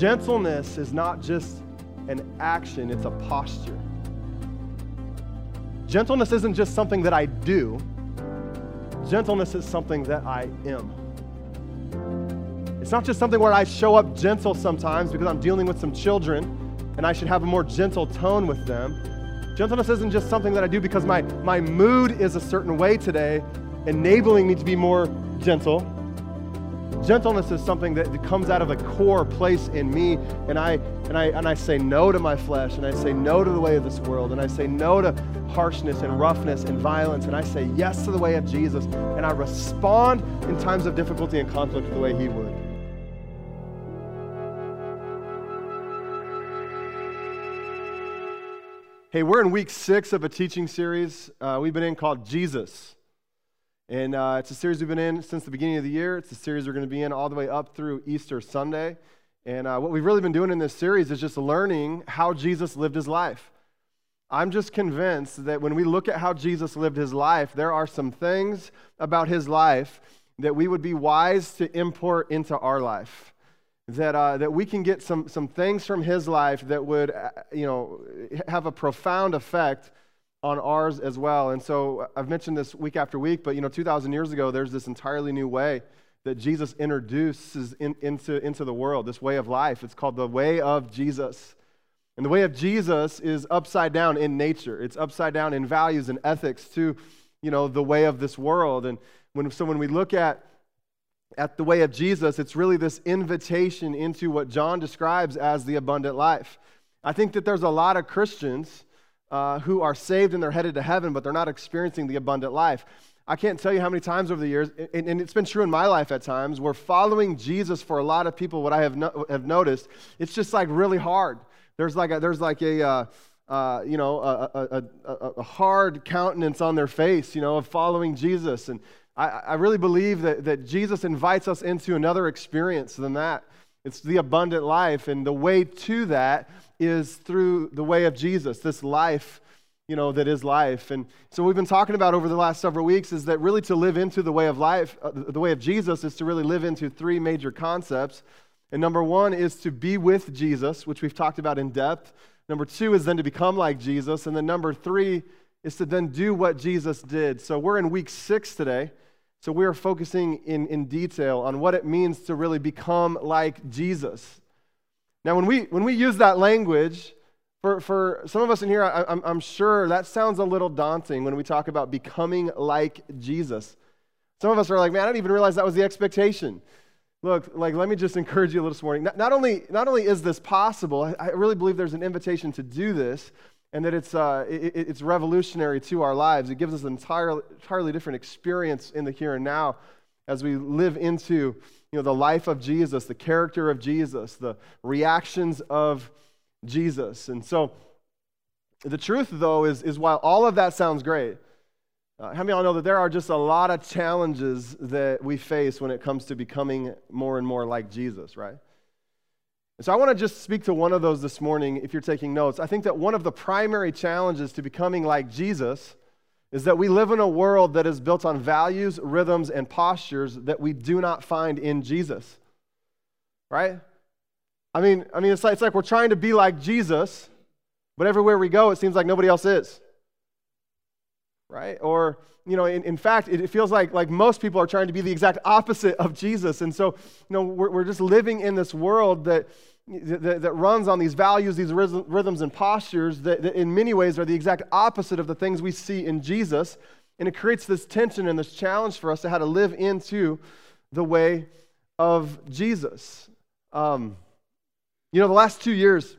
Gentleness is not just an action, it's a posture. Gentleness isn't just something that I do, gentleness is something that I am. It's not just something where I show up gentle sometimes because I'm dealing with some children and I should have a more gentle tone with them. Gentleness isn't just something that I do because my, my mood is a certain way today, enabling me to be more gentle. Gentleness is something that comes out of a core place in me, and I, and, I, and I say no to my flesh, and I say no to the way of this world, and I say no to harshness and roughness and violence, and I say yes to the way of Jesus, and I respond in times of difficulty and conflict the way He would. Hey, we're in week six of a teaching series uh, we've been in called Jesus. And uh, it's a series we've been in since the beginning of the year. It's a series we're going to be in all the way up through Easter Sunday. And uh, what we've really been doing in this series is just learning how Jesus lived his life. I'm just convinced that when we look at how Jesus lived his life, there are some things about his life that we would be wise to import into our life. That, uh, that we can get some, some things from his life that would uh, you know, have a profound effect on ours as well. And so uh, I've mentioned this week after week, but you know, 2,000 years ago, there's this entirely new way that Jesus introduces in, into, into the world, this way of life. It's called the way of Jesus. And the way of Jesus is upside down in nature. It's upside down in values and ethics to, you know, the way of this world. And when, so when we look at, at the way of Jesus, it's really this invitation into what John describes as the abundant life. I think that there's a lot of Christians uh, who are saved and they're headed to heaven, but they're not experiencing the abundant life. I can't tell you how many times over the years, and, and it's been true in my life at times, where following Jesus for a lot of people, what I have, no, have noticed, it's just like really hard. There's like a, there's like a, uh, uh, you know, a, a, a, hard countenance on their face, you know, of following Jesus. And I, I really believe that, that Jesus invites us into another experience than that. It's the abundant life. And the way to that is through the way of Jesus, this life, you know, that is life. And so we've been talking about over the last several weeks is that really to live into the way of life, uh, the way of Jesus is to really live into three major concepts. And number one is to be with Jesus, which we've talked about in depth. Number two is then to become like Jesus. And then number three is to then do what Jesus did. So we're in week six today. So we are focusing in, in detail on what it means to really become like Jesus. Now, when we, when we use that language, for, for some of us in here, I, I'm, I'm sure that sounds a little daunting when we talk about becoming like Jesus. Some of us are like, man, I didn't even realize that was the expectation. Look, like, let me just encourage you a little this morning. Not, not only, not only is this possible, I, I really believe there's an invitation to do this and that it's, uh, it, it's revolutionary to our lives. It gives us an entirely, entirely different experience in the here and now as we live into you know, the life of Jesus, the character of Jesus, the reactions of Jesus. And so the truth, though, is, is while all of that sounds great, uh, how many of y'all know that there are just a lot of challenges that we face when it comes to becoming more and more like Jesus, right? And so I want to just speak to one of those this morning if you're taking notes. I think that one of the primary challenges to becoming like Jesus is that we live in a world that is built on values, rhythms, and postures that we do not find in Jesus. Right? I mean, I mean it's, like, it's like we're trying to be like Jesus, but everywhere we go, it seems like nobody else is. Right? Or, you know, in, in fact, it, it feels like, like most people are trying to be the exact opposite of Jesus. And so, you know, we're, we're just living in this world that that, that runs on these values, these rhythms and postures that, that in many ways are the exact opposite of the things we see in Jesus. And it creates this tension and this challenge for us to how to live into the way of Jesus. Um, you know, the last two years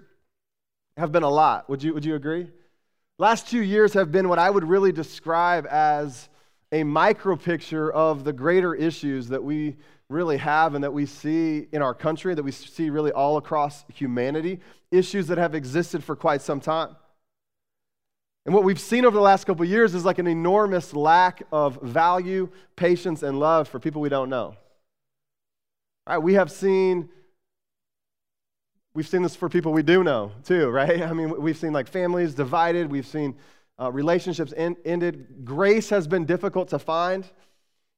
have been a lot. Would you, would you agree? Last two years have been what I would really describe as a micro picture of the greater issues that we really have and that we see in our country, that we see really all across humanity, issues that have existed for quite some time. And what we've seen over the last couple years is like an enormous lack of value, patience, and love for people we don't know. All right, we have seen we've seen this for people we do know too, right? I mean, we've seen like families divided, we've seen uh, relationships ended. Grace has been difficult to find.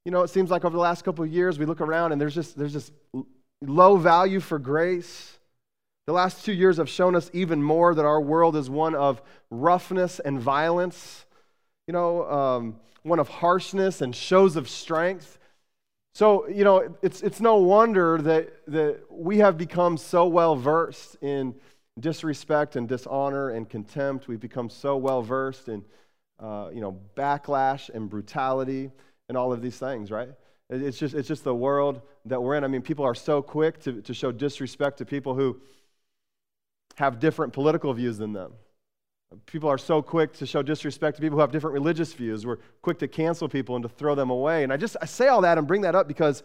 You know, it seems like over the last couple of years, we look around and there's just, there's just low value for grace. The last two years have shown us even more that our world is one of roughness and violence, you know, um, one of harshness and shows of strength. So, you know, it's, it's no wonder that, that we have become so well versed in disrespect and dishonor and contempt. We've become so well versed in, uh, you know, backlash and brutality and all of these things, right? It's just, it's just the world that we're in. I mean, people are so quick to, to show disrespect to people who have different political views than them. People are so quick to show disrespect to people who have different religious views. We're quick to cancel people and to throw them away. And I just I say all that and bring that up because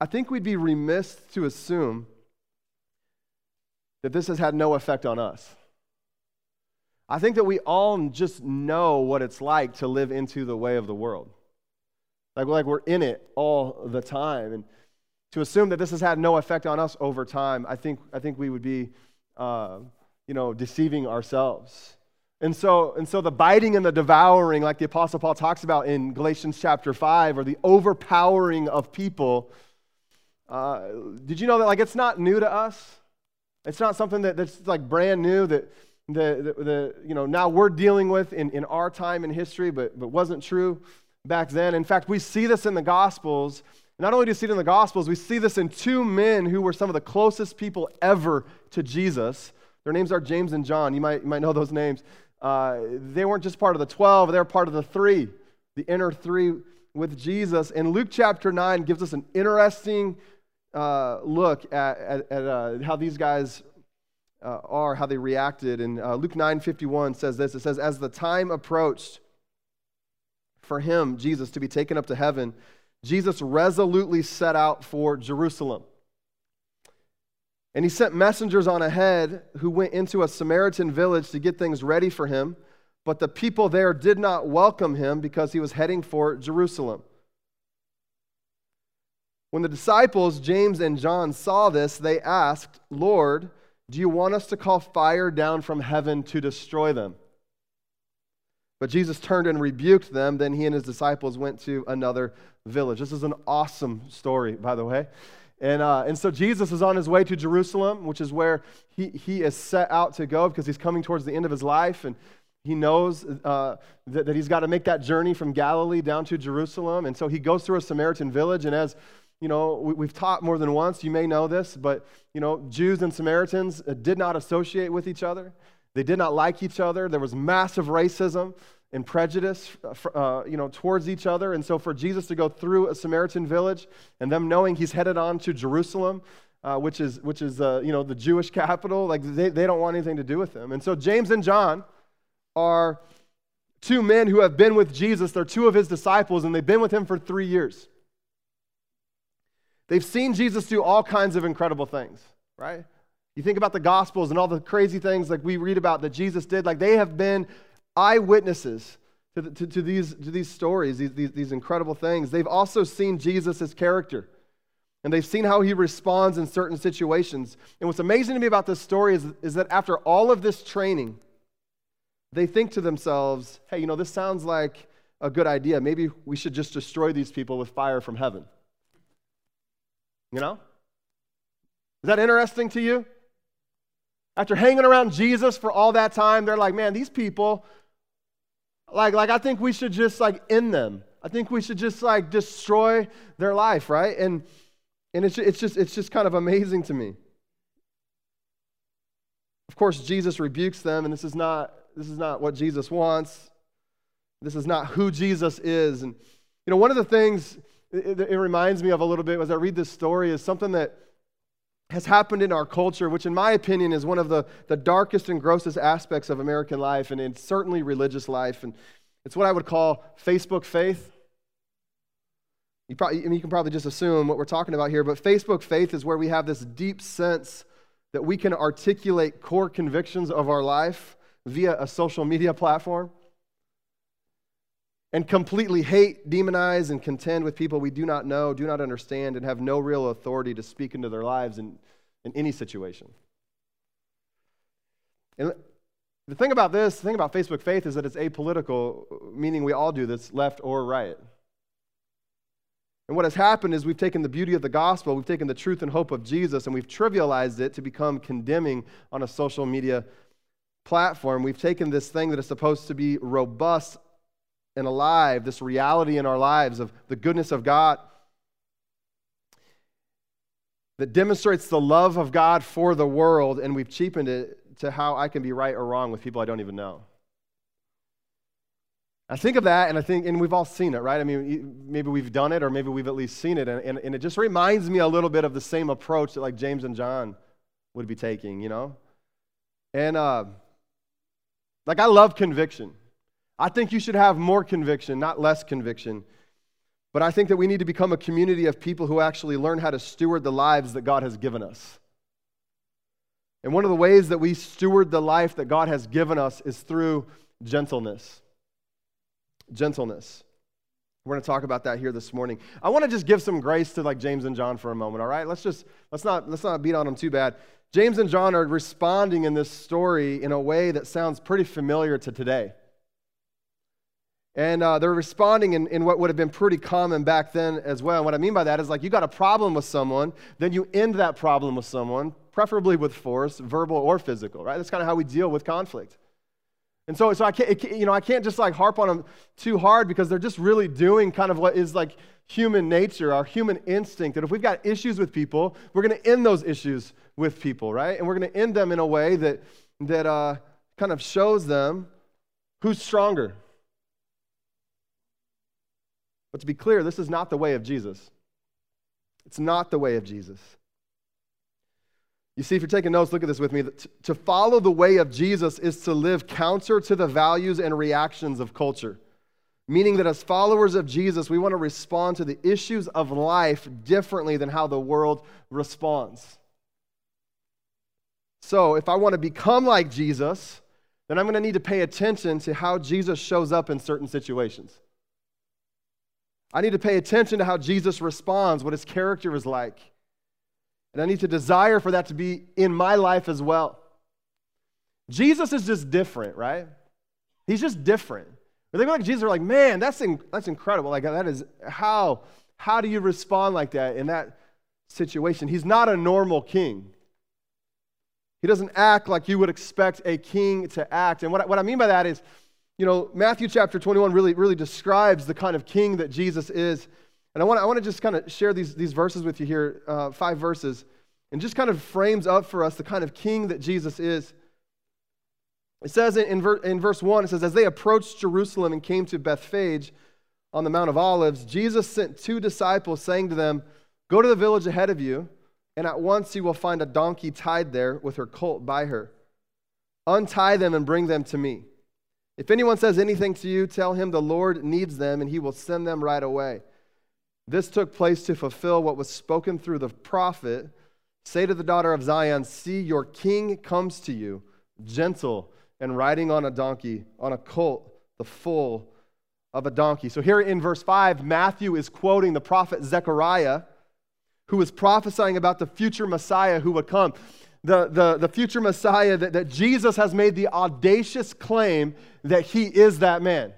I think we'd be remiss to assume that this has had no effect on us. I think that we all just know what it's like to live into the way of the world. Like, like we're in it all the time. And to assume that this has had no effect on us over time, I think, I think we would be, uh, you know, deceiving ourselves. And so, and so the biting and the devouring, like the Apostle Paul talks about in Galatians chapter 5, or the overpowering of people, uh, did you know that like it's not new to us? It's not something that, that's like brand new that the, the, the, you know, now we're dealing with in, in our time in history, but, but wasn't true back then. In fact, we see this in the Gospels. Not only do we see it in the Gospels, we see this in two men who were some of the closest people ever to Jesus. Their names are James and John. You might, you might know those names uh, they weren't just part of the 12, they were part of the three, the inner three with Jesus. And Luke chapter 9 gives us an interesting uh, look at, at, at uh, how these guys uh, are, how they reacted. And uh, Luke 9 51 says this it says, As the time approached for him, Jesus, to be taken up to heaven, Jesus resolutely set out for Jerusalem. And he sent messengers on ahead who went into a Samaritan village to get things ready for him. But the people there did not welcome him because he was heading for Jerusalem. When the disciples, James and John, saw this, they asked, Lord, do you want us to call fire down from heaven to destroy them? But Jesus turned and rebuked them. Then he and his disciples went to another village. This is an awesome story, by the way. And, uh, and so Jesus is on his way to Jerusalem, which is where he, he is set out to go because he's coming towards the end of his life. And he knows uh, that, that he's got to make that journey from Galilee down to Jerusalem. And so he goes through a Samaritan village. And as you know, we, have taught more than once, you may know this, but you know, Jews and Samaritans uh, did not associate with each other. They did not like each other. There was massive racism and prejudice uh, uh, you know, towards each other. And so for Jesus to go through a Samaritan village and them knowing he's headed on to Jerusalem, uh, which is, which is uh, you know, the Jewish capital, like they, they don't want anything to do with him. And so James and John are two men who have been with Jesus. They're two of his disciples, and they've been with him for three years. They've seen Jesus do all kinds of incredible things, right? You think about the Gospels and all the crazy things like we read about that Jesus did, like they have been eyewitnesses to, the, to, to, these, to these stories, these, these, these incredible things. They've also seen Jesus' character. And they've seen how he responds in certain situations. And what's amazing to me about this story is, is that after all of this training, they think to themselves, hey, you know, this sounds like a good idea. Maybe we should just destroy these people with fire from heaven. You know? Is that interesting to you? After hanging around Jesus for all that time, they're like, man, these people like, like I think we should just like end them. I think we should just like destroy their life, right? And and it's it's just it's just kind of amazing to me. Of course, Jesus rebukes them, and this is not this is not what Jesus wants. This is not who Jesus is. And you know, one of the things it, it reminds me of a little bit as I read this story is something that has happened in our culture, which, in my opinion, is one of the, the darkest and grossest aspects of American life, and it's certainly religious life. And it's what I would call Facebook faith. You, probably, I mean, you can probably just assume what we're talking about here, but Facebook faith is where we have this deep sense that we can articulate core convictions of our life via a social media platform and completely hate, demonize, and contend with people we do not know, do not understand, and have no real authority to speak into their lives in, in any situation. And the thing about this, the thing about Facebook faith is that it's apolitical, meaning we all do this, left or right. And what has happened is we've taken the beauty of the gospel, we've taken the truth and hope of Jesus, and we've trivialized it to become condemning on a social media platform. We've taken this thing that is supposed to be robust and alive, this reality in our lives of the goodness of God that demonstrates the love of God for the world, and we've cheapened it to how I can be right or wrong with people I don't even know. I think of that and I think, and we've all seen it, right? I mean, maybe we've done it or maybe we've at least seen it. And, and, and, it just reminds me a little bit of the same approach that like James and John would be taking, you know? And uh, like, I love conviction. I think you should have more conviction, not less conviction. But I think that we need to become a community of people who actually learn how to steward the lives that God has given us. And one of the ways that we steward the life that God has given us is through gentleness gentleness. We're going to talk about that here this morning. I want to just give some grace to like James and John for a moment, all right? Let's just let's not let's not beat on them too bad. James and John are responding in this story in a way that sounds pretty familiar to today. And uh, they're responding in, in what would have been pretty common back then as well. And what I mean by that is like you got a problem with someone, then you end that problem with someone, preferably with force, verbal or physical, right? That's kind of how we deal with conflict. And so, so I can't, you know, I can't just like harp on them too hard because they're just really doing kind of what is like human nature, our human instinct. That if we've got issues with people, we're going to end those issues with people, right? And we're going to end them in a way that that uh, kind of shows them who's stronger. But to be clear, this is not the way of Jesus. It's not the way of Jesus. You see, if you're taking notes, look at this with me. To follow the way of Jesus is to live counter to the values and reactions of culture. Meaning that as followers of Jesus, we want to respond to the issues of life differently than how the world responds. So, if I want to become like Jesus, then I'm going to need to pay attention to how Jesus shows up in certain situations. I need to pay attention to how Jesus responds, what his character is like. And I need to desire for that to be in my life as well. Jesus is just different, right? He's just different. When they go like Jesus, are like, man, that's, in, that's incredible. Like, that is how, how do you respond like that in that situation? He's not a normal king. He doesn't act like you would expect a king to act. And what, what I mean by that is, you know, Matthew chapter 21 really, really describes the kind of king that Jesus is. And I want, I want to just kind of share these, these verses with you here, uh, five verses, and just kind of frames up for us the kind of king that Jesus is. It says in, in, ver, in verse 1, it says, As they approached Jerusalem and came to Bethphage on the Mount of Olives, Jesus sent two disciples, saying to them, Go to the village ahead of you, and at once you will find a donkey tied there with her colt by her. Untie them and bring them to me. If anyone says anything to you, tell him the Lord needs them, and he will send them right away. This took place to fulfill what was spoken through the prophet Say to the daughter of Zion, See, your king comes to you, gentle and riding on a donkey, on a colt, the foal of a donkey. So here in verse 5, Matthew is quoting the prophet Zechariah, who was prophesying about the future Messiah who would come. The, the, the future Messiah that, that Jesus has made the audacious claim that he is that man.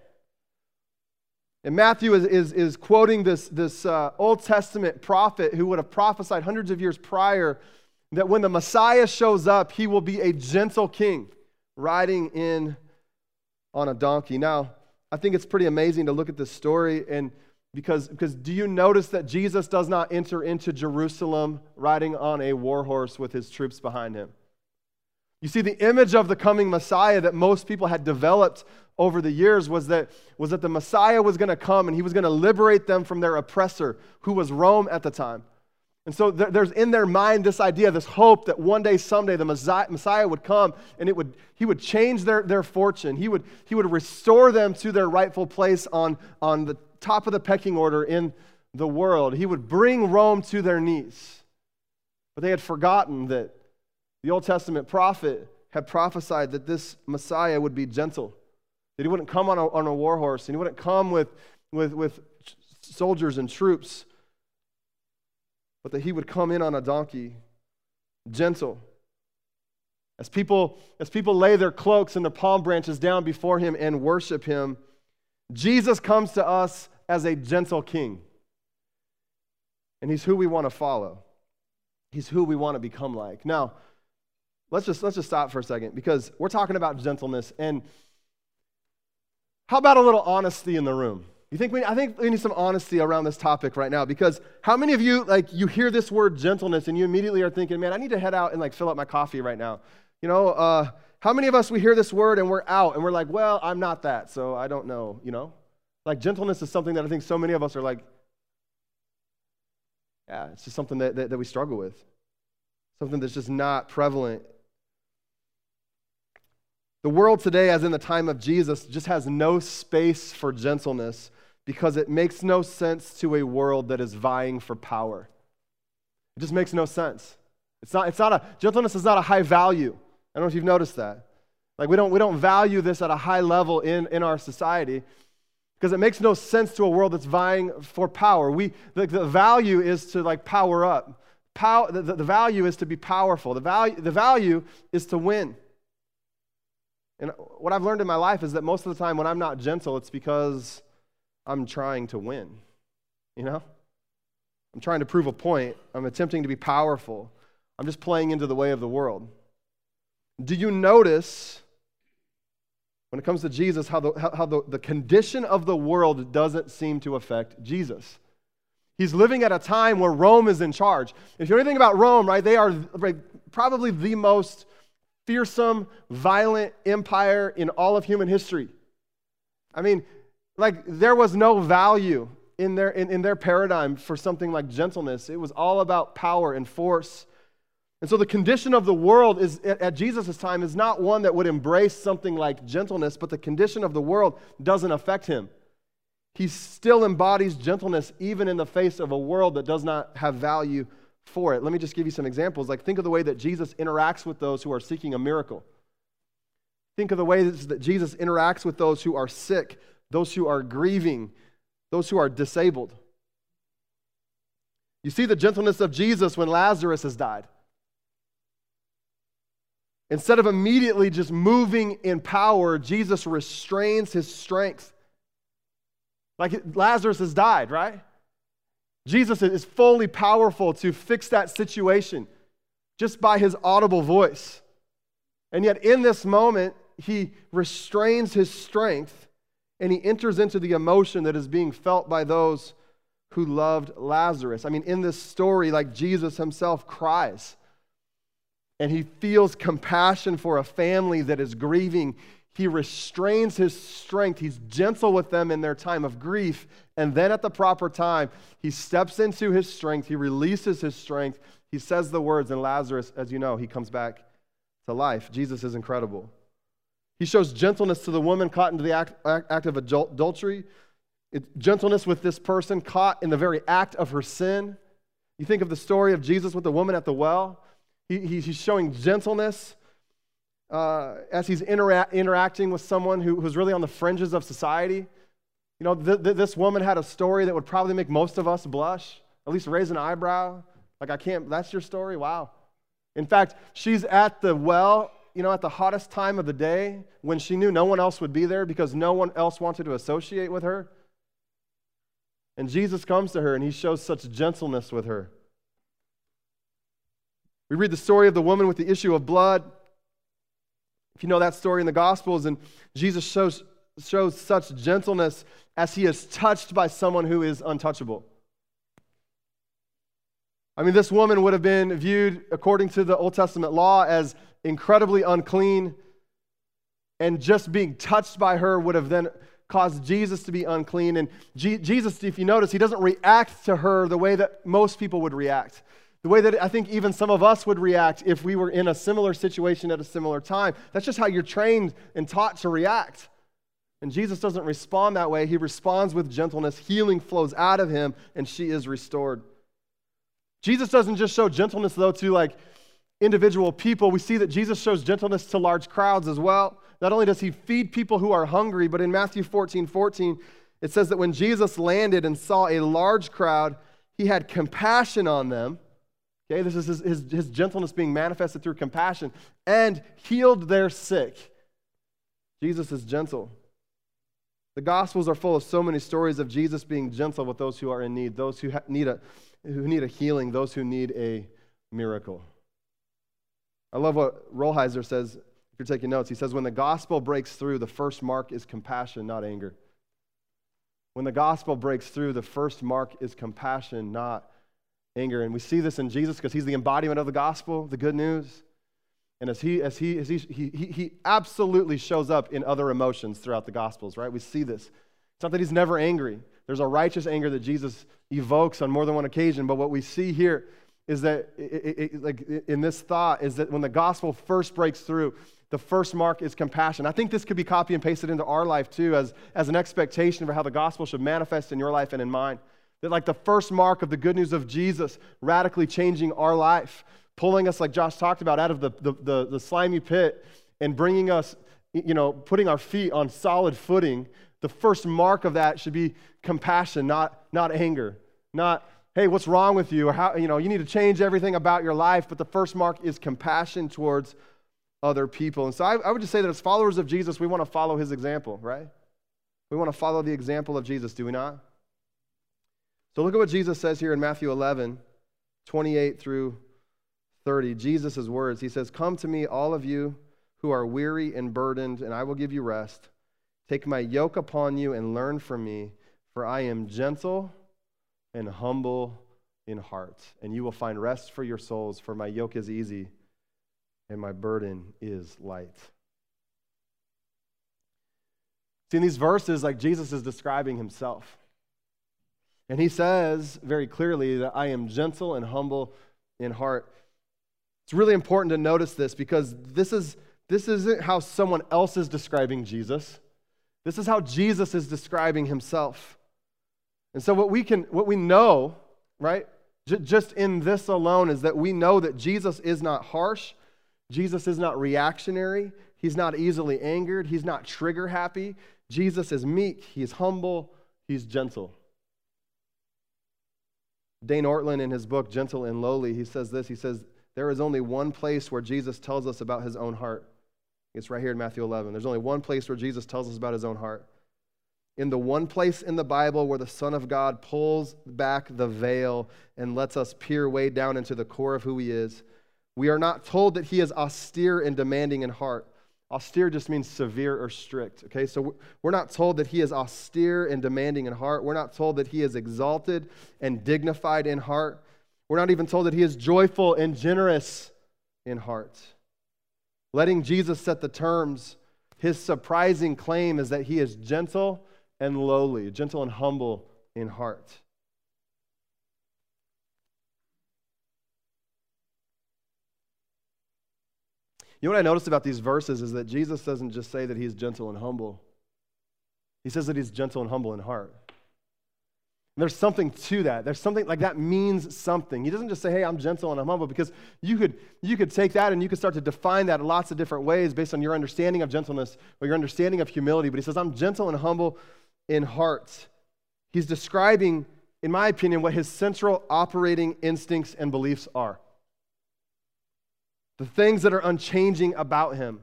And Matthew is, is, is quoting this, this uh, Old Testament prophet who would have prophesied hundreds of years prior that when the Messiah shows up, he will be a gentle king riding in on a donkey. Now, I think it's pretty amazing to look at this story and because, because do you notice that Jesus does not enter into Jerusalem riding on a war horse with his troops behind him? You see, the image of the coming Messiah that most people had developed over the years was that, was that the Messiah was going to come and he was going to liberate them from their oppressor, who was Rome at the time. And so there's in their mind this idea, this hope that one day, someday, the Messiah would come and it would, he would change their, their fortune. He would, he would restore them to their rightful place on, on the top of the pecking order in the world. He would bring Rome to their knees. But they had forgotten that the Old Testament prophet had prophesied that this Messiah would be gentle, that he wouldn't come on a, on a war horse, and he wouldn't come with, with, with soldiers and troops, but that he would come in on a donkey, gentle. As people, as people lay their cloaks and their palm branches down before him and worship him, Jesus comes to us as a gentle king. And he's who we want to follow. He's who we want to become like. Now, let's just let's just stop for a second because we're talking about gentleness and how about a little honesty in the room? You think we, I think we need some honesty around this topic right now because how many of you like you hear this word gentleness and you immediately are thinking, man, I need to head out and like fill up my coffee right now. You know, uh, how many of us we hear this word and we're out and we're like, well, I'm not that, so I don't know. You know, like gentleness is something that I think so many of us are like, yeah, it's just something that, that, that we struggle with, something that's just not prevalent the world today, as in the time of Jesus, just has no space for gentleness because it makes no sense to a world that is vying for power. It just makes no sense. It's not, it's not a, gentleness is not a high value. I don't know if you've noticed that. Like, we don't, we don't value this at a high level in, in our society because it makes no sense to a world that's vying for power. We, the, the value is to like power up. Pow, the, the value is to be powerful. The value, the value is to win. And what I've learned in my life is that most of the time when I'm not gentle, it's because I'm trying to win. You know? I'm trying to prove a point. I'm attempting to be powerful. I'm just playing into the way of the world. Do you notice when it comes to Jesus how, the, how, the, the condition of the world doesn't seem to affect Jesus? He's living at a time where Rome is in charge. If you know anything about Rome, right, they are probably the most fearsome, violent empire in all of human history. I mean, like, there was no value in their, in, in their paradigm for something like gentleness. It was all about power and force. And so the condition of the world is at Jesus' time is not one that would embrace something like gentleness, but the condition of the world doesn't affect him. He still embodies gentleness even in the face of a world that does not have value for it. Let me just give you some examples. Like, think of the way that Jesus interacts with those who are seeking a miracle. Think of the ways that Jesus interacts with those who are sick, those who are grieving, those who are disabled. You see the gentleness of Jesus when Lazarus has died. Instead of immediately just moving in power, Jesus restrains his strength. Like Lazarus has died, right? Jesus is fully powerful to fix that situation just by his audible voice. And yet, in this moment, he restrains his strength and he enters into the emotion that is being felt by those who loved Lazarus. I mean, in this story, like Jesus himself cries and he feels compassion for a family that is grieving. He restrains his strength. He's gentle with them in their time of grief. And then at the proper time, he steps into his strength. He releases his strength. He says the words, and Lazarus, as you know, he comes back to life. Jesus is incredible. He shows gentleness to the woman caught into the act, act of adultery, it, gentleness with this person caught in the very act of her sin. You think of the story of Jesus with the woman at the well. He, he's showing gentleness uh, as he's intera- interacting with someone who, who's really on the fringes of society. You know, th- th- this woman had a story that would probably make most of us blush, at least raise an eyebrow. Like, I can't, that's your story? Wow. In fact, she's at the well, you know, at the hottest time of the day when she knew no one else would be there because no one else wanted to associate with her. And Jesus comes to her and he shows such gentleness with her. We read the story of the woman with the issue of blood. If you know that story in the Gospels, and Jesus shows, shows such gentleness as he is touched by someone who is untouchable. I mean, this woman would have been viewed, according to the Old Testament law, as incredibly unclean, and just being touched by her would have then caused Jesus to be unclean. And G- Jesus, if you notice, he doesn't react to her the way that most people would react the way that I think even some of us would react if we were in a similar situation at a similar time. That's just how you're trained and taught to react. And Jesus doesn't respond that way. He responds with gentleness. Healing flows out of him, and she is restored. Jesus doesn't just show gentleness, though, to like individual people. We see that Jesus shows gentleness to large crowds as well. Not only does he feed people who are hungry, but in Matthew 14 14, it says that when Jesus landed and saw a large crowd, he had compassion on them Okay, this is his, his, his gentleness being manifested through compassion and healed their sick. Jesus is gentle. The Gospels are full of so many stories of Jesus being gentle with those who are in need, those who need a, who need a healing, those who need a miracle. I love what Rolheiser says. If you're taking notes, he says, When the gospel breaks through, the first mark is compassion, not anger. When the gospel breaks through, the first mark is compassion, not anger. And we see this in Jesus because he's the embodiment of the gospel, the good news. And as he, as he, as he, he, he absolutely shows up in other emotions throughout the gospels, right? We see this. It's not that he's never angry. There's a righteous anger that Jesus evokes on more than one occasion. But what we see here is that, it, it, it, like in this thought, is that when the gospel first breaks through, the first mark is compassion. I think this could be copy and pasted into our life too as, as an expectation for how the gospel should manifest in your life and in mine. That, like, the first mark of the good news of Jesus radically changing our life, pulling us, like Josh talked about, out of the, the, the, the slimy pit and bringing us, you know, putting our feet on solid footing. The first mark of that should be compassion, not, not anger, not hey, what's wrong with you? Or how, you know, you need to change everything about your life. But the first mark is compassion towards other people. And so I, I would just say that as followers of Jesus, we want to follow his example, right? We want to follow the example of Jesus, do we not? So look at what Jesus says here in Matthew 11, 28 through 30. Jesus' words. He says, Come to me, all of you who are weary and burdened, and I will give you rest. Take my yoke upon you and learn from me, for I am gentle and humble in heart, and you will find rest for your souls, for my yoke is easy and my burden is light. See, in these verses, like Jesus is describing himself. And he says very clearly that I am gentle and humble in heart. It's really important to notice this because this, is, this isn't how someone else is describing Jesus. This is how Jesus is describing himself. And so, what we, can, what we know, right, j- just in this alone, is that we know that Jesus is not harsh, Jesus is not reactionary, he's not easily angered, he's not trigger happy. Jesus is meek, he's humble, he's gentle. Dane Ortlund, in his book, Gentle and Lowly, he says this He says, There is only one place where Jesus tells us about his own heart. It's right here in Matthew 11. There's only one place where Jesus tells us about his own heart in the one place in the Bible where the Son of God pulls back the veil and lets us peer way down into the core of who he is. We are not told that he is austere and demanding in heart. Austere just means severe or strict, okay? So we're not told that he is austere and demanding in heart. We're not told that he is exalted and dignified in heart. We're not even told that he is joyful and generous in heart. Letting Jesus set the terms, his surprising claim is that he is gentle and lowly, gentle and humble in heart. You know what I noticed about these verses is that Jesus doesn't just say that he's gentle and humble. He says that he's gentle and humble in heart. There's something to that. There's something like that means something. He doesn't just say, hey, I'm gentle and I'm humble, because you could, you could take that and you could start to define that in lots of different ways based on your understanding of gentleness or your understanding of humility. But he says, I'm gentle and humble in heart. He's describing, in my opinion, what his central operating instincts and beliefs are. The things that are unchanging about him.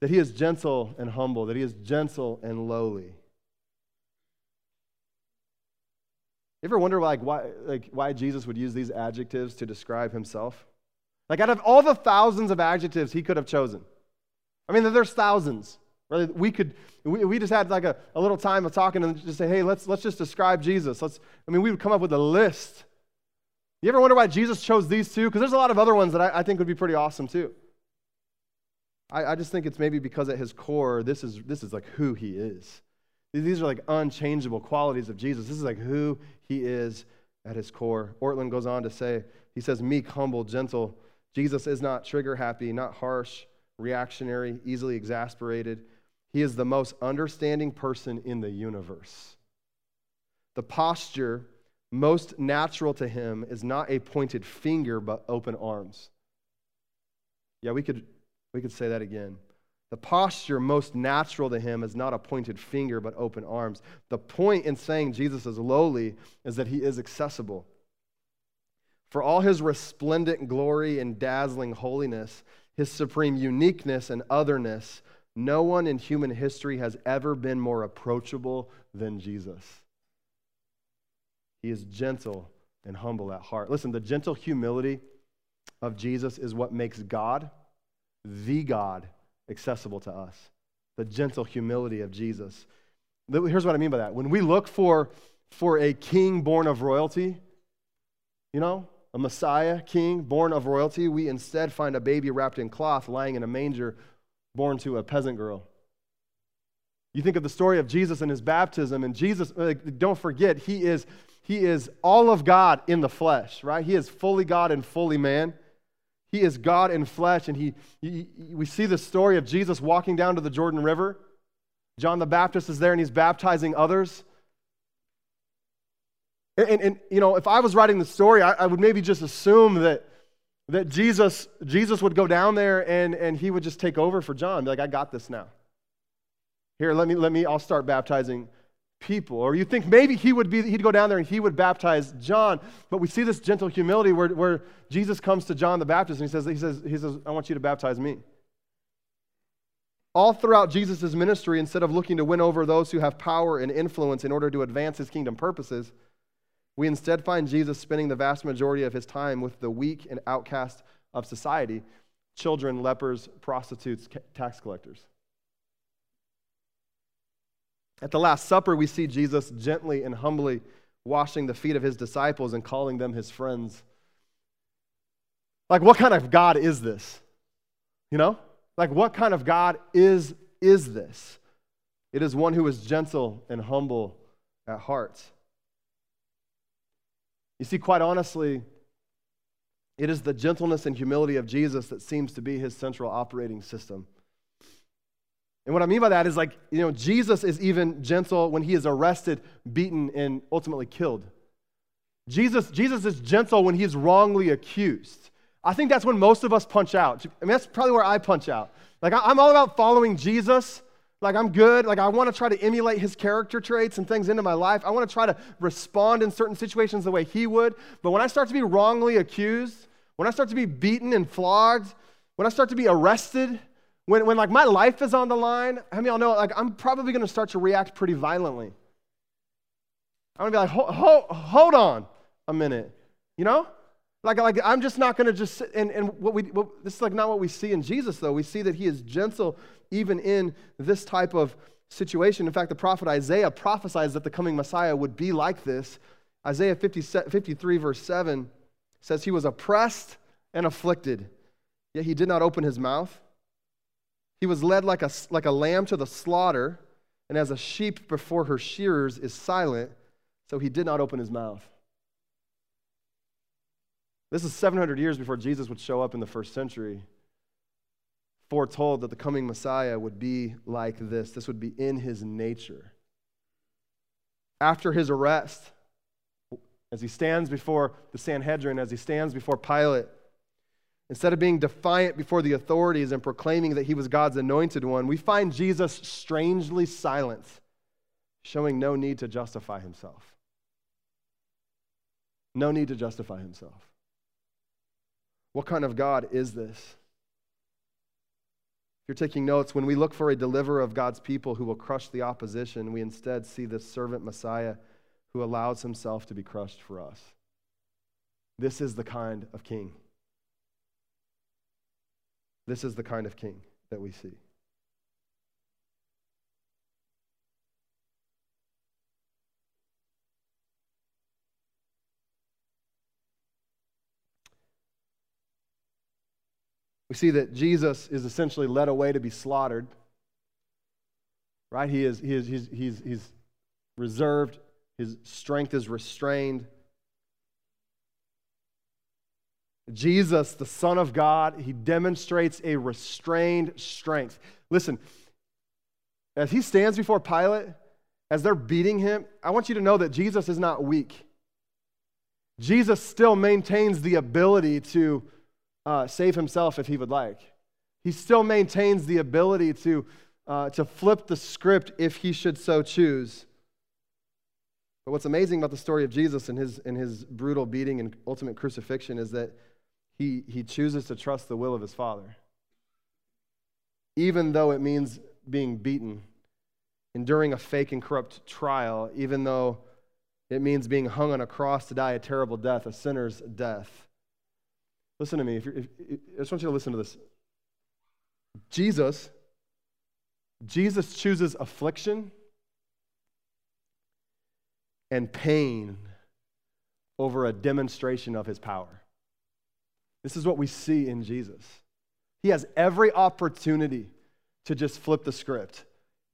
That he is gentle and humble, that he is gentle and lowly. You ever wonder like why, like why Jesus would use these adjectives to describe himself? Like out of all the thousands of adjectives he could have chosen, I mean, there's thousands. We could, we, we just had like a, a little time of talking and just say, hey, let's, let's just describe Jesus. Let's, I mean, we would come up with a list. You ever wonder why Jesus chose these two? Because there's a lot of other ones that I, I think would be pretty awesome too. I, I just think it's maybe because at his core, this is, this is like who he is. These are like unchangeable qualities of Jesus. This is like who he is at his core. Ortlund goes on to say, he says, meek, humble, gentle. Jesus is not trigger happy, not harsh, reactionary, easily exasperated. He is the most understanding person in the universe. The posture most natural to him is not a pointed finger, but open arms. Yeah, we could, we could say that again. The posture most natural to him is not a pointed finger, but open arms. The point in saying Jesus is lowly is that he is accessible. For all his resplendent glory and dazzling holiness, his supreme uniqueness and otherness, no one in human history has ever been more approachable than Jesus. He is gentle and humble at heart. Listen, the gentle humility of Jesus is what makes God, the God, accessible to us. The gentle humility of Jesus. Here's what I mean by that. When we look for, for a king born of royalty, you know, a Messiah king born of royalty, we instead find a baby wrapped in cloth lying in a manger born to a peasant girl. You think of the story of Jesus and his baptism, and Jesus, don't forget, he is, he is all of God in the flesh, right? He is fully God and fully man. He is God in flesh, and he, he, we see the story of Jesus walking down to the Jordan River. John the Baptist is there, and he's baptizing others. And, and, and you know, if I was writing the story, I, I would maybe just assume that, that Jesus, Jesus would go down there and, and he would just take over for John. Be like, I got this now. Here, let me, let me, I'll start baptizing people. Or you think maybe he would be, he'd go down there and he would baptize John. But we see this gentle humility where, where Jesus comes to John the Baptist and he says, he says, he says, I want you to baptize me. All throughout Jesus' ministry, instead of looking to win over those who have power and influence in order to advance his kingdom purposes, we instead find Jesus spending the vast majority of his time with the weak and outcast of society children, lepers, prostitutes, tax collectors. At the Last Supper, we see Jesus gently and humbly washing the feet of his disciples and calling them his friends. Like, what kind of God is this? You know? Like, what kind of God is, is this? It is one who is gentle and humble at heart. You see, quite honestly, it is the gentleness and humility of Jesus that seems to be his central operating system. And what I mean by that is like, you know, Jesus is even gentle when he is arrested, beaten, and ultimately killed. Jesus, Jesus is gentle when he's wrongly accused. I think that's when most of us punch out. I mean, that's probably where I punch out. Like, I'm all about following Jesus. Like, I'm good. Like, I want to try to emulate his character traits and things into my life. I want to try to respond in certain situations the way he would. But when I start to be wrongly accused, when I start to be beaten and flogged, when I start to be arrested, when, when like my life is on the line, how many of y'all know like I'm probably gonna start to react pretty violently. I'm gonna be like, hold, hold, hold on a minute, you know? Like, like I'm just not gonna just sit and, and what we what, this is like not what we see in Jesus though. We see that he is gentle even in this type of situation. In fact, the prophet Isaiah prophesies that the coming Messiah would be like this. Isaiah 50, 53, verse 7 says, He was oppressed and afflicted, yet he did not open his mouth. He was led like a, like a lamb to the slaughter, and as a sheep before her shearers is silent, so he did not open his mouth. This is 700 years before Jesus would show up in the first century, foretold that the coming Messiah would be like this. This would be in his nature. After his arrest, as he stands before the Sanhedrin, as he stands before Pilate, Instead of being defiant before the authorities and proclaiming that he was God's anointed one, we find Jesus strangely silent, showing no need to justify himself. No need to justify himself. What kind of God is this? If you're taking notes, when we look for a deliverer of God's people who will crush the opposition, we instead see this servant Messiah who allows himself to be crushed for us. This is the kind of king. This is the kind of king that we see. We see that Jesus is essentially led away to be slaughtered. Right? He is, he is he's, he's, he's reserved, his strength is restrained. Jesus, the Son of God, he demonstrates a restrained strength. Listen, as he stands before Pilate, as they're beating him, I want you to know that Jesus is not weak. Jesus still maintains the ability to uh, save himself if he would like. He still maintains the ability to, uh, to flip the script if he should so choose. But what's amazing about the story of Jesus and his, and his brutal beating and ultimate crucifixion is that he, he chooses to trust the will of his Father. Even though it means being beaten, enduring a fake and corrupt trial, even though It means being hung on a cross to die a terrible death, a sinner's death. Listen to me. If, if, if, I just want you to listen to this. Jesus, Jesus chooses affliction and pain over a demonstration of his power. This is what we see in Jesus. He has every opportunity to just flip the script,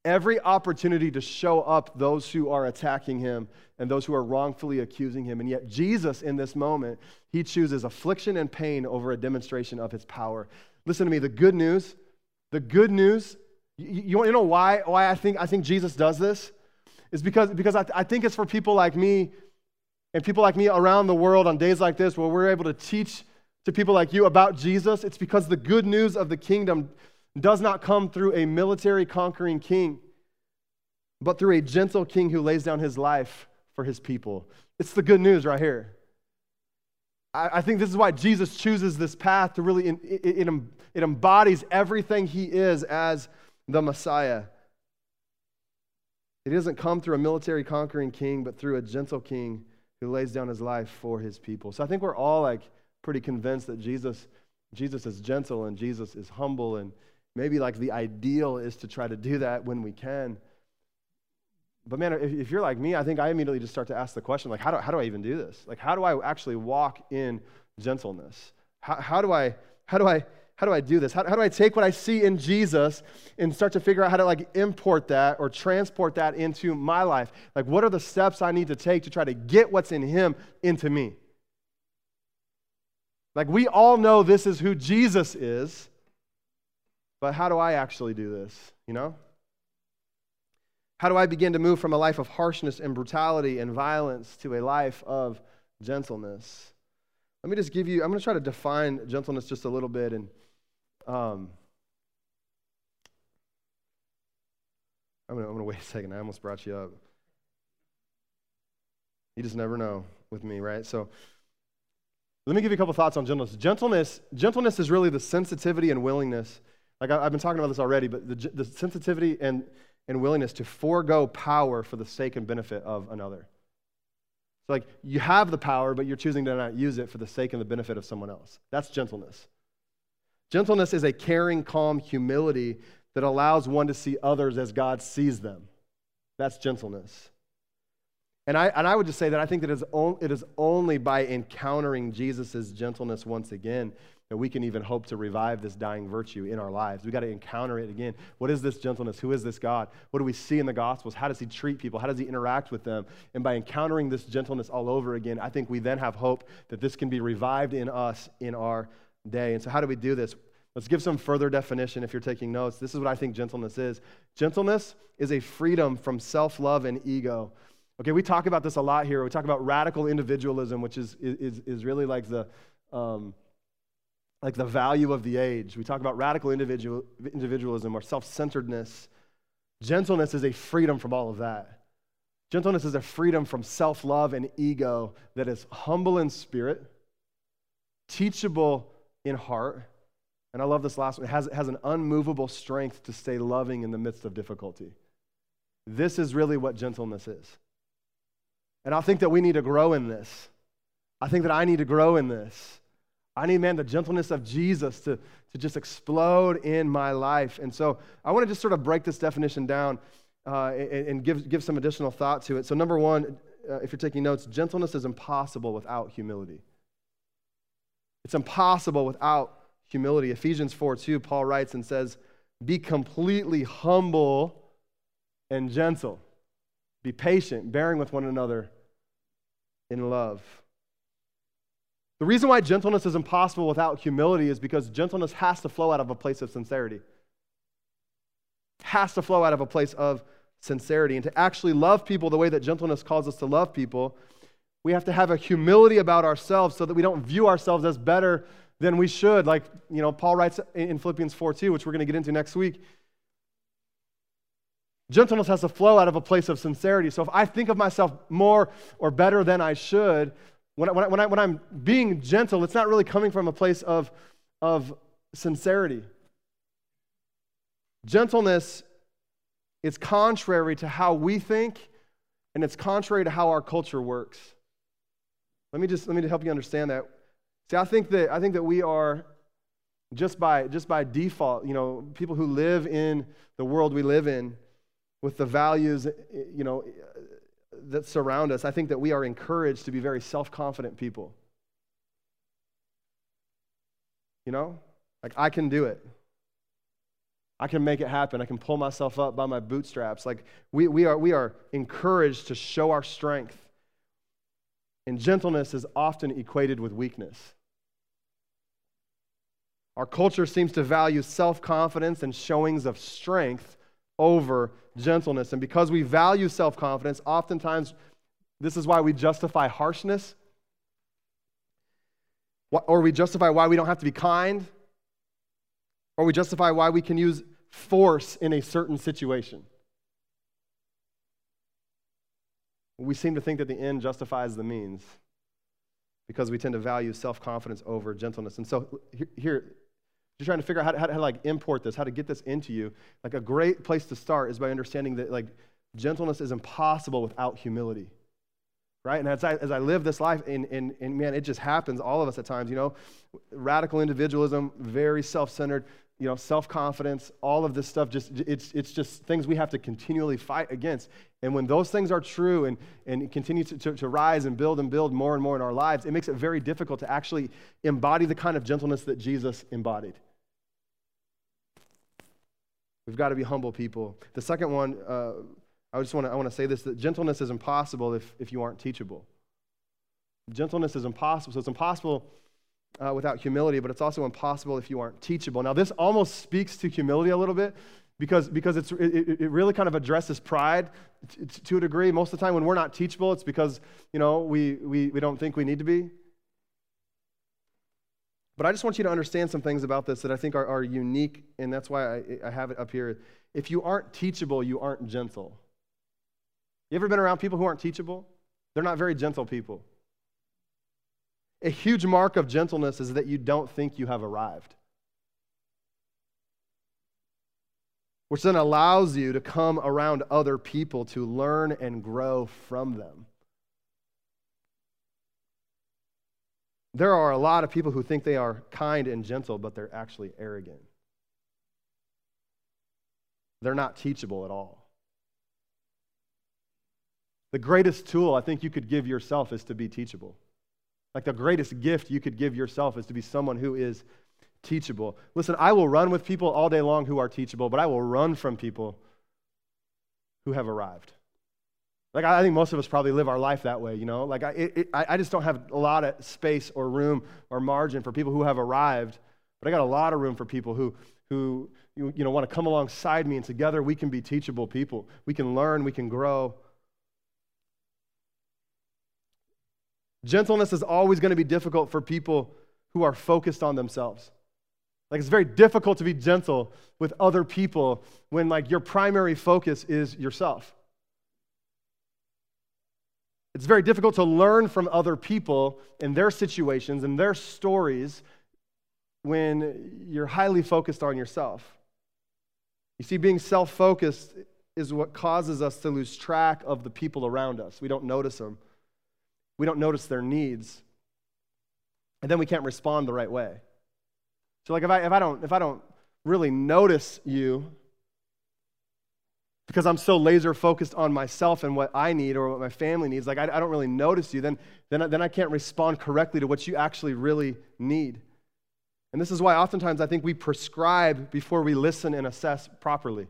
every opportunity to show up those who are attacking him and those who are wrongfully accusing him. And yet, Jesus, in this moment, he chooses affliction and pain over a demonstration of his power. Listen to me, the good news, the good news, you, you know why, why I, think, I think Jesus does this? Is because, because I, I think it's for people like me and people like me around the world on days like this where we're able to teach to people like you about Jesus, it's because the good news of the kingdom does not come through a military conquering king, but through a gentle king who lays down his life for his people. It's the good news right here. I, I think this is why Jesus chooses this path to really, it, it, it embodies everything he is as the Messiah. It doesn't come through a military conquering king, but through a gentle king who lays down his life for his people. So I think we're all like pretty convinced that Jesus, Jesus is gentle and Jesus is humble, and maybe like the ideal is to try to do that when we can. But man, if, if you're like me, I think I immediately just start to ask the question, like, how do, how do I even do this? Like, how do I actually walk in gentleness? How, how do I, how do I, how do I do this? How, how do I take what I see in Jesus and start to figure out how to like import that or transport that into my life? Like, what are the steps I need to take to try to get what's in Him into me? Like, we all know this is who Jesus is, but how do I actually do this? You know? How do I begin to move from a life of harshness and brutality and violence to a life of gentleness? Let me just give you, I'm going to try to define gentleness just a little bit. And um, I'm going to wait a second. I almost brought you up. You just never know with me, right? So, let me give you a couple thoughts on gentleness. Gentleness, gentleness is really the sensitivity and willingness. Like I, have been talking about this already, but the, the sensitivity and, and willingness to forego power for the sake and benefit of another. So, like, you have the power, but you're choosing to not use it for the sake and the benefit of someone else. That's gentleness. Gentleness is a caring, calm humility that allows one to see others as God sees them. That's gentleness. And I, and I would just say that I think that it is only by encountering Jesus' gentleness once again that we can even hope to revive this dying virtue in our lives. We've got to encounter it again. What is this gentleness? Who is this God? What do we see in the Gospels? How does he treat people? How does he interact with them? And by encountering this gentleness all over again, I think we then have hope that this can be revived in us in our day. And so, how do we do this? Let's give some further definition if you're taking notes. This is what I think gentleness is gentleness is a freedom from self love and ego. Okay, we talk about this a lot here. We talk about radical individualism, which is, is, is really like the, um, like the value of the age. We talk about radical individual, individualism or self centeredness. Gentleness is a freedom from all of that. Gentleness is a freedom from self love and ego that is humble in spirit, teachable in heart, and I love this last one. It has, it has an unmovable strength to stay loving in the midst of difficulty. This is really what gentleness is. And I think that we need to grow in this. I think that I need to grow in this. I need, man, the gentleness of Jesus to, to just explode in my life. And so I want to just sort of break this definition down uh, and, give, give some additional thought to it. So, number one, uh, if you're taking notes, gentleness is impossible without humility. It's impossible without humility. Ephesians 4 2, Paul writes and says, Be completely humble and gentle. Be patient, bearing with one another in love. The reason why gentleness is impossible without humility is because gentleness has to flow out of a place of sincerity. Has to flow out of a place of sincerity. And to actually love people the way that gentleness calls us to love people, we have to have a humility about ourselves so that we don't view ourselves as better than we should. Like, you know, Paul writes in Philippians 4 2, which we're going to get into next week. Gentleness has to flow out of a place of sincerity. So if I think of myself more or better than I should, when, I, when, I, when, I, when I'm being gentle, it's not really coming from a place of, of sincerity. Gentleness is contrary to how we think And it's contrary to how our culture works. Let me just let me help you understand that. See, I think that I think that we are just by just by default, you know, people who live in the world we live in with the values, eh, you know, eh, that surround us, I think that we are encouraged to be very self-confident people. You know? Like I can do it. I can make it happen. I can pull myself up by my bootstraps. Like we, we, are, we are encouraged to show our strength. And gentleness is often equated with weakness. Our culture seems to value self confidence and showings of strength over gentleness. And because we value self confidence, oftentimes this is why we justify harshness, or we justify why we don't have to be kind, or we justify why we can use force in a certain situation. We seem to think that the end justifies the means because we tend to value self confidence over gentleness. And so, here, just trying to figure out how to, how to, like import this, how to get this into you. Like a great place to start is by understanding that like gentleness is impossible without humility. Right? And as I, as I live this life, and, and, and man, it just happens, all of us at times, you know, radical individualism, very self centered, you know, self-confidence, all of this stuff, just it's, it's just things we have to continually fight against. And when those things are true and, and continue to, to, to rise and build and build more and more in our lives, it makes it very difficult to actually embody the kind of gentleness that Jesus embodied. We've got to be humble people. The second one, uh, I just want to I want to say this: that gentleness is impossible if, if you aren't teachable. Gentleness is impossible. So it's impossible uh, without humility, but it's also impossible if you aren't teachable. Now, this almost speaks to humility a little bit because, because it's, it, it really kind of addresses pride t- t- to a degree. Most of the time, when we're not teachable, it's because you know, we, we, we don't think we need to be. But I just want you to understand some things about this that I think are, are unique, and that's why I, I have it up here. If you aren't teachable, you aren't gentle. You ever been around people who aren't teachable? They're not very gentle people. A huge mark of gentleness is that you don't think you have arrived, which then allows you to come around other people to learn and grow from them. There are a lot of people who think they are kind and gentle, but they're actually arrogant. They're not teachable at all. The greatest tool I think you could give yourself is to be teachable. Like the greatest gift you could give yourself is to be someone who is teachable. Listen, I will run with people all day long who are teachable, but I will run from people who have arrived. Like, I think most of us probably live our life that way, you know? Like, I, it, I just don't have a lot of space or room or margin for people who have arrived, but I got a lot of room for people who, who you, you know, want to come alongside me, and together we can be teachable people. We can learn, we can grow. Gentleness is always going to be difficult for people who are focused on themselves. Like it's very difficult to be gentle with other people when like your primary focus is yourself. It's very difficult to learn from other people and their situations and their stories when you're highly focused on yourself. You see, being self focused is what causes us to lose track of the people around us. We don't notice them we don't notice their needs, and then we can't respond the right way. So, like, if I, if I, don't, if I don't really notice you because I'm so laser focused on myself and what I need or what my family needs, like, I, I don't really notice you, then, then, then I can't respond correctly to what you actually really need. And this is why oftentimes I think we prescribe before we listen and assess properly.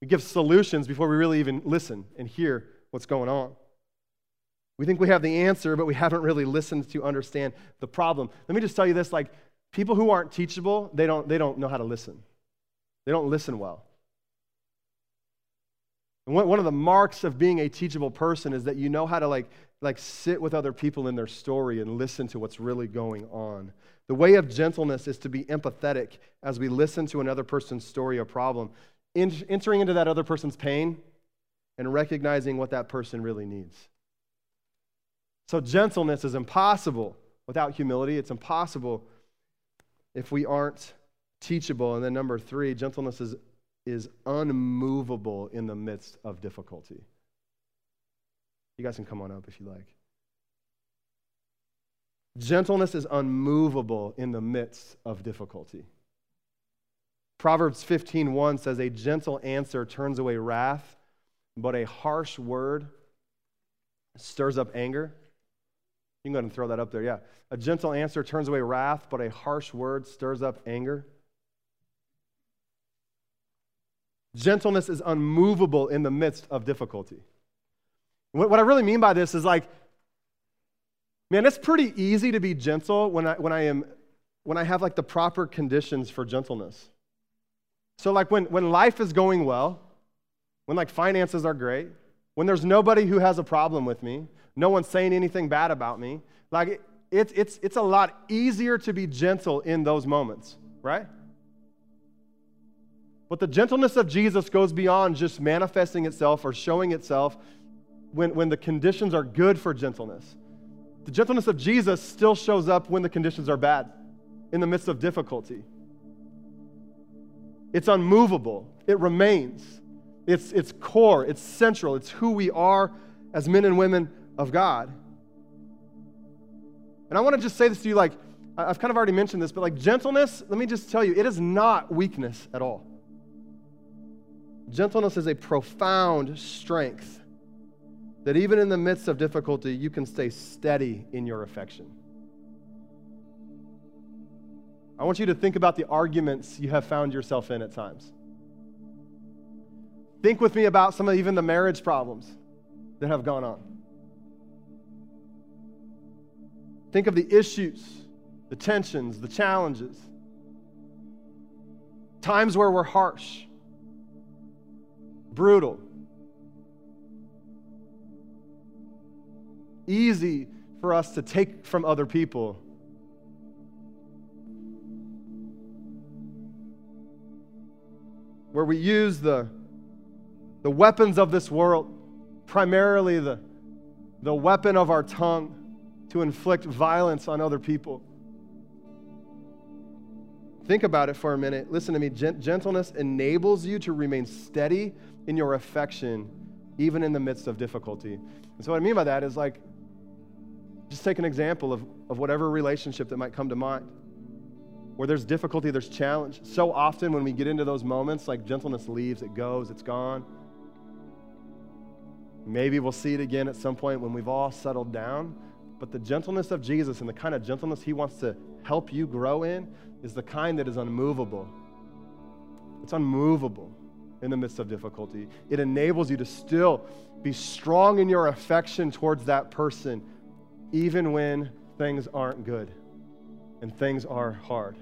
We give solutions before we really even listen and hear what's going on. We think we have the answer, but we haven't really listened to understand the problem. Let me just tell you this like, people who aren't teachable, they don't, they don't know how to listen. They don't listen well. And one of the marks of being a teachable person is that you know how to like, like sit with other people in their story and listen to what's really going on. The way of gentleness is to be empathetic as we listen to another person's story or problem, entering into that other person's pain and recognizing what that person really needs. So, gentleness is impossible without humility. It's impossible if we aren't teachable. And then, number three, gentleness is, is unmovable in the midst of difficulty. You guys can come on up if you like. Gentleness is unmovable in the midst of difficulty. Proverbs 15:1 says a gentle answer turns away wrath, but a harsh word stirs up anger. You can go ahead and throw that up there. Yeah. A gentle answer turns away wrath, but a harsh word stirs up anger. Gentleness is unmovable in the midst of difficulty. What, I really mean by this is like, man, it's pretty easy to be gentle when I, when I am when I have like the proper conditions for gentleness. So like when, when life is going well, when like finances are great, when there's nobody who has a problem with me, no one's saying anything bad about me, like it, it's, it's, it's a lot easier to be gentle in those moments, right? But the gentleness of Jesus goes beyond just manifesting itself or showing itself when, when the conditions are good for gentleness. The gentleness of Jesus still shows up when the conditions are bad, in the midst of difficulty. It's unmovable, it remains. It's, it's core, it's central, it's who we are as men and women of God. And I want to just say this to you like, I've kind of already mentioned this, but like gentleness, let me just tell you, it is not weakness at all. Gentleness is a profound strength that even in the midst of difficulty, you can stay steady in your affection. I want you to think about the arguments you have found yourself in at times. Think with me about some of even the marriage problems that have gone on. Think of the issues, the tensions, the challenges, times where we're harsh, brutal, easy for us to take from other people. Where we use the, the weapons of this world, primarily the, the weapon of our tongue, to inflict violence on other people. Think about it for a minute. Listen to me. Gentleness enables you to remain steady in your affection, even in the midst of difficulty. And so, what I mean by that is like, just take an example of, of whatever relationship that might come to mind. Where there's difficulty, there's challenge. So often when we get into those moments, like gentleness leaves, it goes, it's gone. Maybe we'll see it again at some point when we've all settled down. But the gentleness of Jesus and the kind of gentleness he wants to help you grow in is the kind that is unmovable. It's unmovable in the midst of difficulty. It enables you to still be strong in your affection towards that person, even when things aren't good and things are hard.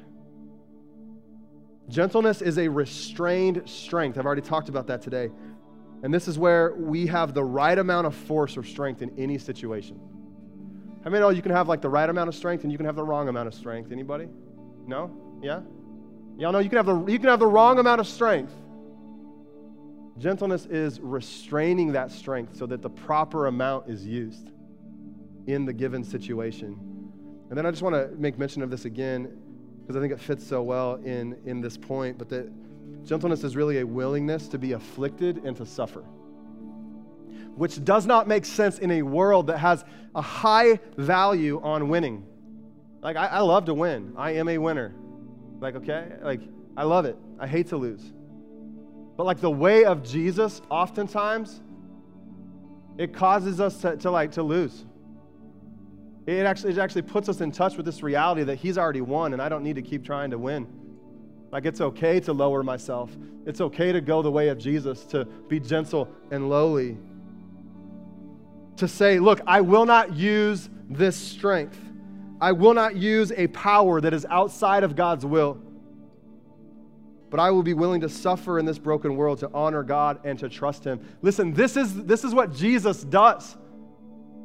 Gentleness is a restrained strength. I've already talked about that today. And this is where we have the right amount of force or strength in any situation. How many know oh, you can have like the right amount of strength and you can have the wrong amount of strength? Anybody? No? Yeah? Y'all know you can have the you can have the wrong amount of strength. Gentleness is restraining that strength so that the proper amount is used in the given situation. And then I just want to make mention of this again because I think it fits so well in, in this point, but that gentleness is really a willingness to be afflicted and to suffer, which does not make sense in a world that has a high value on winning. Like, I, I love to win, I am a winner. Like, okay? Like, I love it. I hate to lose. But like the way of Jesus, oftentimes, it causes us to, to like to lose. It actually, it actually puts us in touch with this reality that he's already won and I don't need to keep trying to win. Like it's okay to lower myself. It's okay to go the way of Jesus, to be gentle and lowly. To say, look, I will not use this strength. I will not use a power that is outside of God's will but I will be willing to suffer in this broken world to honor God and to trust Him. Listen, this is, this is what Jesus does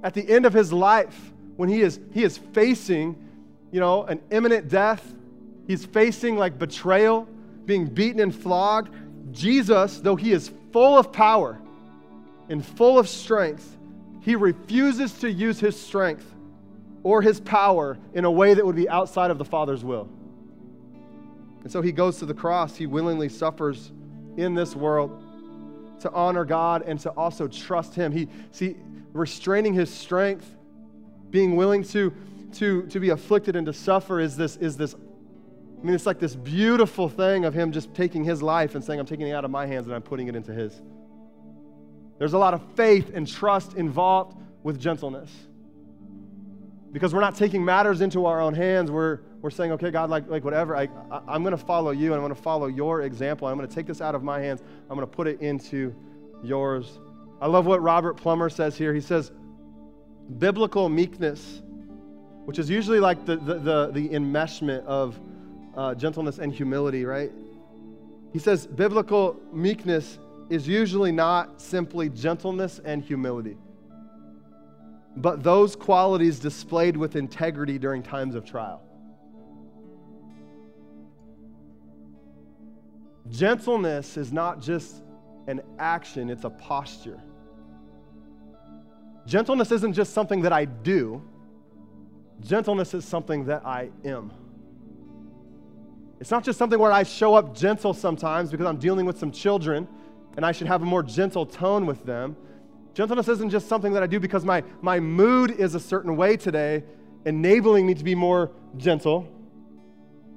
at the end of His life when He is, he is facing, you know, an imminent death. He's facing like betrayal, being beaten and flogged. Jesus, though He is full of power and full of strength, He refuses to use His strength or His power in a way that would be outside of the Father's will. And so he goes to the cross. He willingly suffers in this world to honor God and to also trust him. He see restraining his strength, being willing to, to, to be afflicted and to suffer is this, is this, I mean, it's like this beautiful thing of him just taking his life and saying, I'm taking it out of my hands and I'm putting it into his. There's a lot of faith and trust involved with gentleness. Because we're not taking matters into our own hands. We're, we're saying, okay, God, like, like whatever, I, I, am going to follow you and I'm going to follow your example. I'm going to take this out of my hands. I'm going to put it into yours. I love what Robert Plummer says here. He says, biblical meekness, which is usually like the, the, the, the enmeshment of uh, gentleness and humility, right? He says, biblical meekness is usually not simply gentleness and humility, but those qualities displayed with integrity during times of trial. Gentleness is not just an action, it's a posture. Gentleness isn't just something that I do, gentleness is something that I am. It's not just something where I show up gentle sometimes because I'm dealing with some children and I should have a more gentle tone with them. Gentleness isn't just something that I do because my, my mood is a certain way today, enabling me to be more gentle.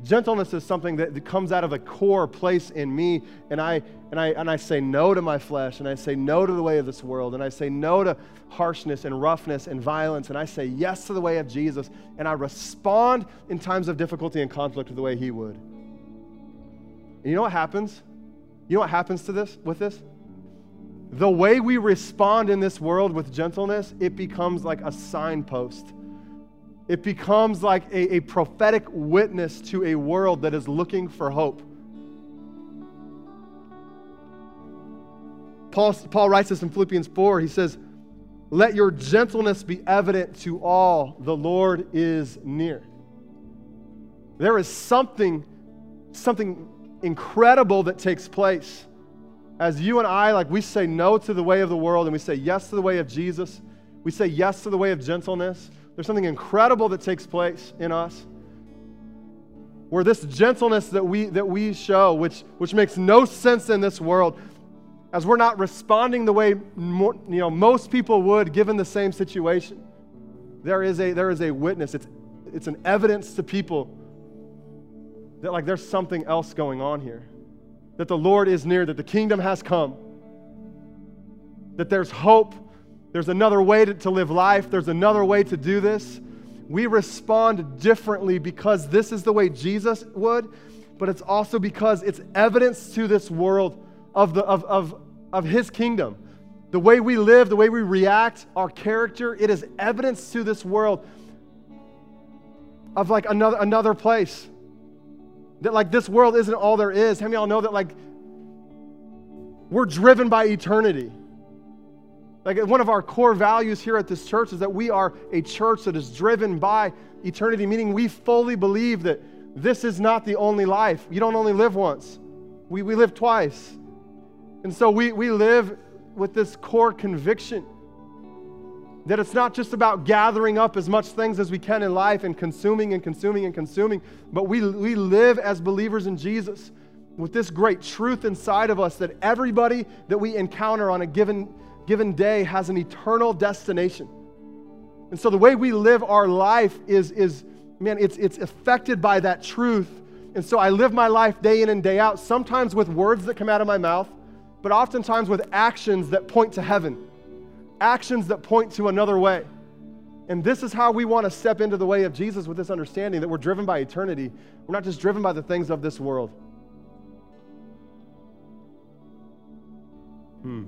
Gentleness is something that comes out of a core place in me, and I, and, I, and I say no to my flesh, and I say no to the way of this world, and I say no to harshness and roughness and violence, and I say yes to the way of Jesus, and I respond in times of difficulty and conflict the way He would. And you know what happens? You know what happens to this with this? The way we respond in this world with gentleness, it becomes like a signpost. It becomes like a, a prophetic witness to a world that is looking for hope. Paul, Paul writes this in Philippians 4. He says, Let your gentleness be evident to all. The Lord is near. There is something, something incredible that takes place as you and I, like, we say no to the way of the world and we say yes to the way of Jesus. We say yes to the way of gentleness. There's something incredible that takes place in us where this gentleness that we, that we show, which, which makes no sense in this world, as we're not responding the way more, you know, most people would given the same situation, there is a, there is a witness. It's, it's an evidence to people that like there's something else going on here. That the Lord is near, that the kingdom has come. That there's hope. There's another way to, to live life. There's another way to do this. We respond differently because this is the way Jesus would, but it's also because it's evidence to this world of, the, of, of, of his kingdom. The way we live, the way we react, our character, it is evidence to this world of like another, another place that like this world isn't all there is. How many of y'all know that like we're driven by eternity? Like one of our core values here at this church is that we are a church that is driven by eternity, meaning we fully believe that this is not the only life. You don't only live once, we, we live twice. And so we, we live with this core conviction that it's not just about gathering up as much things as we can in life and consuming and consuming and consuming, but we, we live as believers in Jesus with this great truth inside of us that everybody that we encounter on a given, given day has an eternal destination. And so the way we live our life is, is man, it's, it's affected by that truth. And so I live my life day in and day out, sometimes with words that come out of my mouth, but oftentimes with actions that point to heaven actions that point to another way. And this is how we want to step into the way of Jesus with this understanding that we're driven by eternity. We're not just driven by the things of this world. Hmm.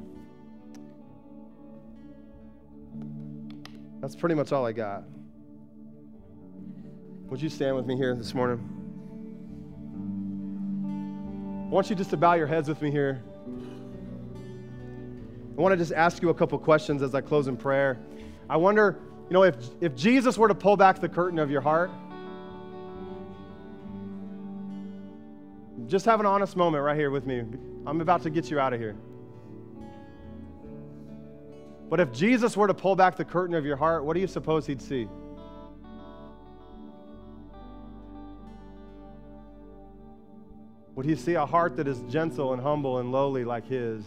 That's pretty much all I got. Would you stand with me here this morning? I want you just to bow your heads with me here. I want to just ask you a couple questions as I close in prayer. I wonder, you know, if, if Jesus were to pull back the curtain of your heart, just have an honest moment right here with me. I'm about to get you out of here. But if Jesus were to pull back the curtain of your heart, what do you suppose he'd see? Would he see a heart that is gentle and humble and lowly like his?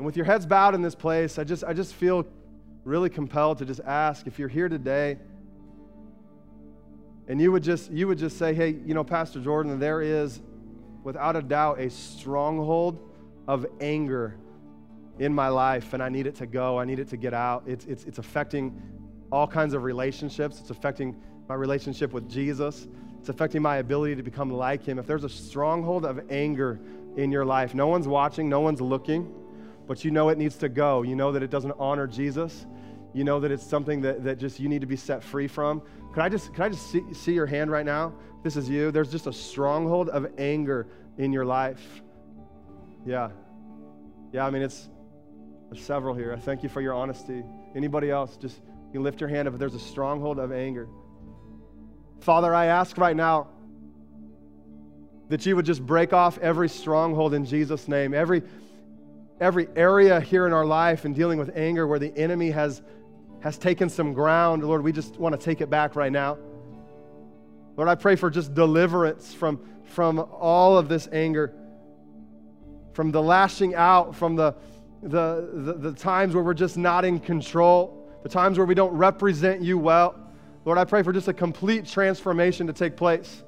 And with your heads bowed in this place, I just, I just feel really compelled to just ask if you're here today. And you would just you would just say hey you know pastor jordan there is without a doubt a stronghold of anger in my life and i need it to go. I need it to get out. It's, it's, it's affecting all kinds of relationships. It's affecting my relationship with jesus. It's affecting my ability to become like him. If there's a stronghold of anger in your life no one's watching no one's looking but you know it needs to go you know that it doesn't honor jesus you know that it's something that, that just you need to be set free from could I just, could I just see, see your hand right now? This is you. There's just a stronghold of anger in your life. Yeah. Yeah, I mean, it's there's several here. I thank you for your honesty. Anybody else, just you lift your hand if there's a stronghold of anger. Father, I ask right now that you would just break off every stronghold in Jesus' name. Every, every area here in our life and dealing with anger where the enemy has has taken some ground, Lord, we just want to take it back right now. Lord, I pray for just deliverance from, from all of this anger, from the lashing out, from the, the, the, the times where we're just not in control, the times where we don't represent you well. Lord, I pray for just a complete transformation to take place.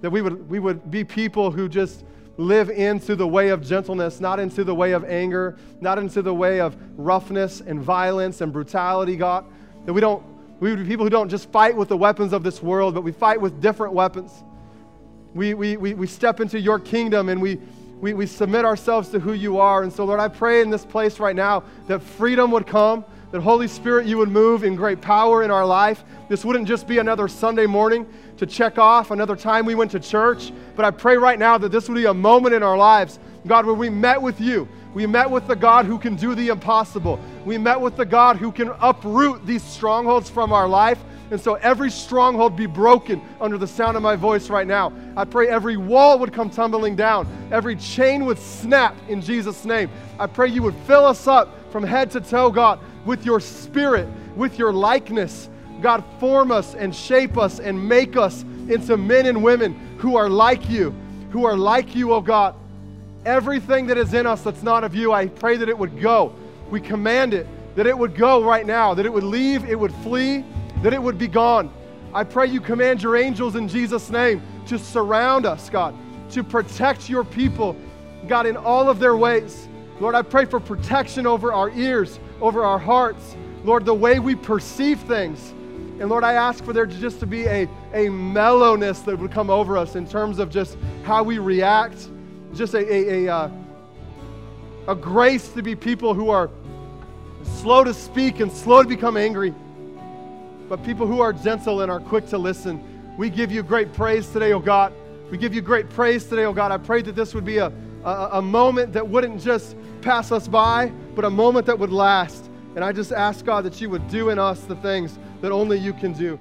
That we would, we would be people who just live into the way of gentleness, not into the way of anger, not into the way of roughness and violence and brutality, God. That we don't, we would be people who don't just fight with the weapons of this world, but we fight with different weapons. We, we, we, we step into your kingdom and we, we, we submit ourselves to who you are. And so, Lord, I pray in this place right now that freedom would come, that Holy Spirit, you would move in great power in our life. This wouldn't just be another Sunday morning to check off, another time we went to church, but I pray right now that this would be a moment in our lives, God, where we met with you. We met with the God who can do the impossible. We met with the God who can uproot these strongholds from our life. And so every stronghold be broken under the sound of my voice right now. I pray every wall would come tumbling down, every chain would snap in Jesus' name. I pray you would fill us up from head to toe, God, with your spirit, with your likeness. God, form us and shape us and make us into men and women who are like you, who are like you, oh God. Everything that is in us that's not of you, I pray that it would go. We command it, that it would go right now, that it would leave, it would flee, that it would be gone. I pray you command your angels in Jesus' name to surround us, God, to protect your people, God, in all of their ways. Lord, I pray for protection over our ears, over our hearts. Lord, the way we perceive things. And Lord, I ask for there just to be a, a mellowness that would come over us in terms of just how we react, just a, a, a, uh, a grace to be people who are slow to speak and slow to become angry, but people who are gentle and are quick to listen. We give you great praise today, oh God. We give you great praise today, oh God. I pray that this would be a, a, a moment that wouldn't just pass us by, but a moment that would last. And I just ask, God, that you would do in us the things that only you can do.